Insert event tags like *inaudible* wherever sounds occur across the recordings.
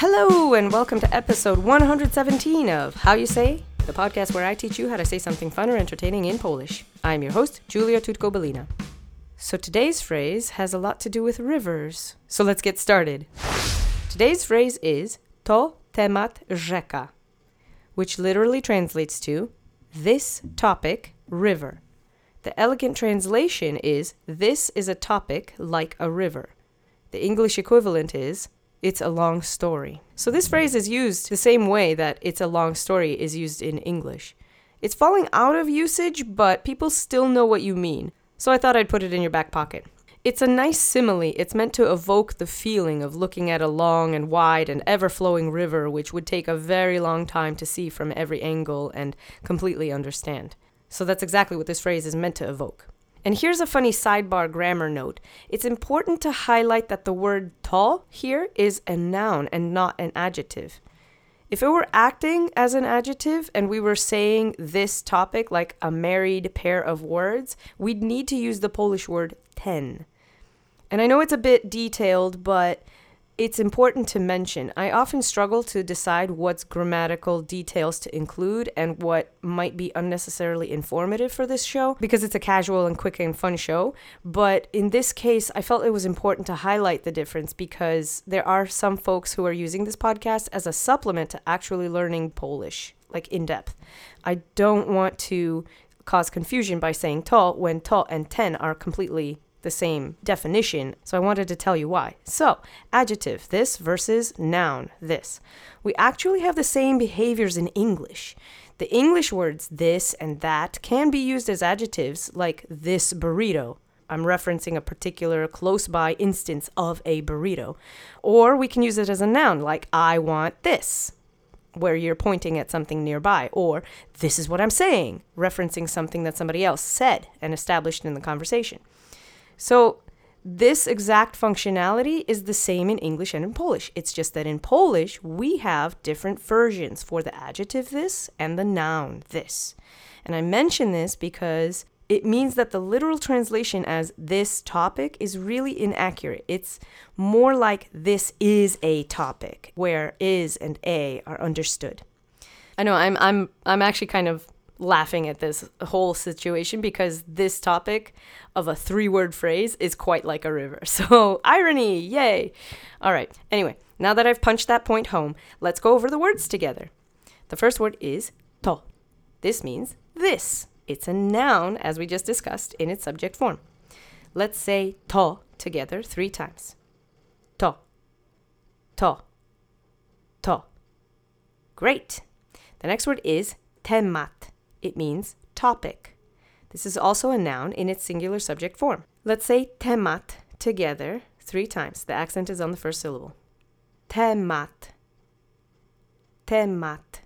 Hello, and welcome to episode 117 of How You Say, the podcast where I teach you how to say something fun or entertaining in Polish. I'm your host, Julia Tutko-Belina. So today's phrase has a lot to do with rivers. So let's get started. Today's phrase is to temat rzeka, which literally translates to this topic, river. The elegant translation is this is a topic like a river. The English equivalent is it's a long story. So this phrase is used the same way that it's a long story is used in English. It's falling out of usage, but people still know what you mean. So I thought I'd put it in your back pocket. It's a nice simile. It's meant to evoke the feeling of looking at a long and wide and ever flowing river, which would take a very long time to see from every angle and completely understand. So that's exactly what this phrase is meant to evoke. And here's a funny sidebar grammar note. It's important to highlight that the word to here is a noun and not an adjective. If it were acting as an adjective and we were saying this topic like a married pair of words, we'd need to use the Polish word ten. And I know it's a bit detailed, but it's important to mention. I often struggle to decide what's grammatical details to include and what might be unnecessarily informative for this show because it's a casual and quick and fun show. But in this case, I felt it was important to highlight the difference because there are some folks who are using this podcast as a supplement to actually learning Polish, like in depth. I don't want to cause confusion by saying to when to and ten are completely the same definition, so I wanted to tell you why. So, adjective, this versus noun, this. We actually have the same behaviors in English. The English words this and that can be used as adjectives, like this burrito. I'm referencing a particular close by instance of a burrito. Or we can use it as a noun, like I want this, where you're pointing at something nearby. Or this is what I'm saying, referencing something that somebody else said and established in the conversation. So this exact functionality is the same in English and in Polish. It's just that in Polish, we have different versions for the adjective this and the noun this. And I mention this because it means that the literal translation as this topic is really inaccurate. It's more like this is a topic, where is and a are understood. I know I'm I'm I'm actually kind of laughing at this whole situation because this topic of a three word phrase is quite like a river. *laughs* So, irony, yay! All right, anyway, now that I've punched that point home, let's go over the words together. The first word is to. This means this. It's a noun, as we just discussed, in its subject form. Let's say to together three times. To. To. To. Great. The next word is temat. It means topic. This is also a noun in its singular subject form. Let's say temat together three times. The accent is on the first syllable. Temat. Temat.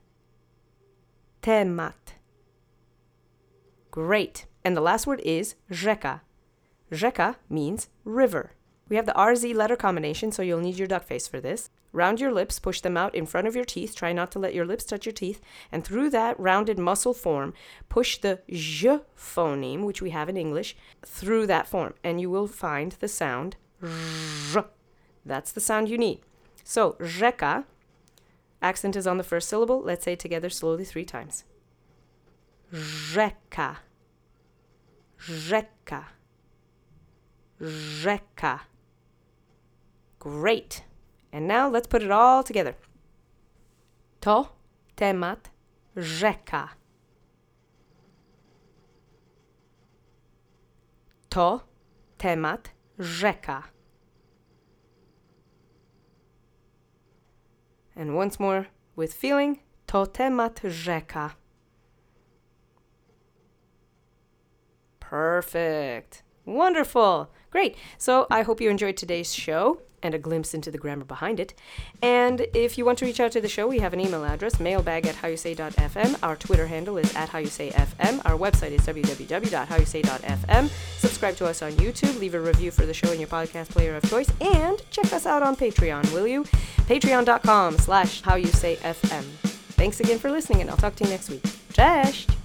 Temat. Great. And the last word is rzeka. Rzeka means river. We have the RZ letter combination, so you'll need your duck face for this. Round your lips, push them out in front of your teeth. Try not to let your lips touch your teeth. And through that rounded muscle form, push the j phoneme, which we have in English, through that form. And you will find the sound r. That's the sound you need. So, rzeka, accent is on the first syllable. Let's say it together slowly three times. Rzeka. Rzeka. Rzeka. Great. And now let's put it all together. To temat rzeka. To temat rzeka. And once more with feeling. To temat rzeka. Perfect. Wonderful. Great. So I hope you enjoyed today's show and a glimpse into the grammar behind it. And if you want to reach out to the show, we have an email address, mailbag at howyousay.fm. Our Twitter handle is at howyousayfm. Our website is www.howyousay.fm. Subscribe to us on YouTube, leave a review for the show in your podcast player of choice, and check us out on Patreon, will you? Patreon.com slash howyousayfm. Thanks again for listening, and I'll talk to you next week. Cześć!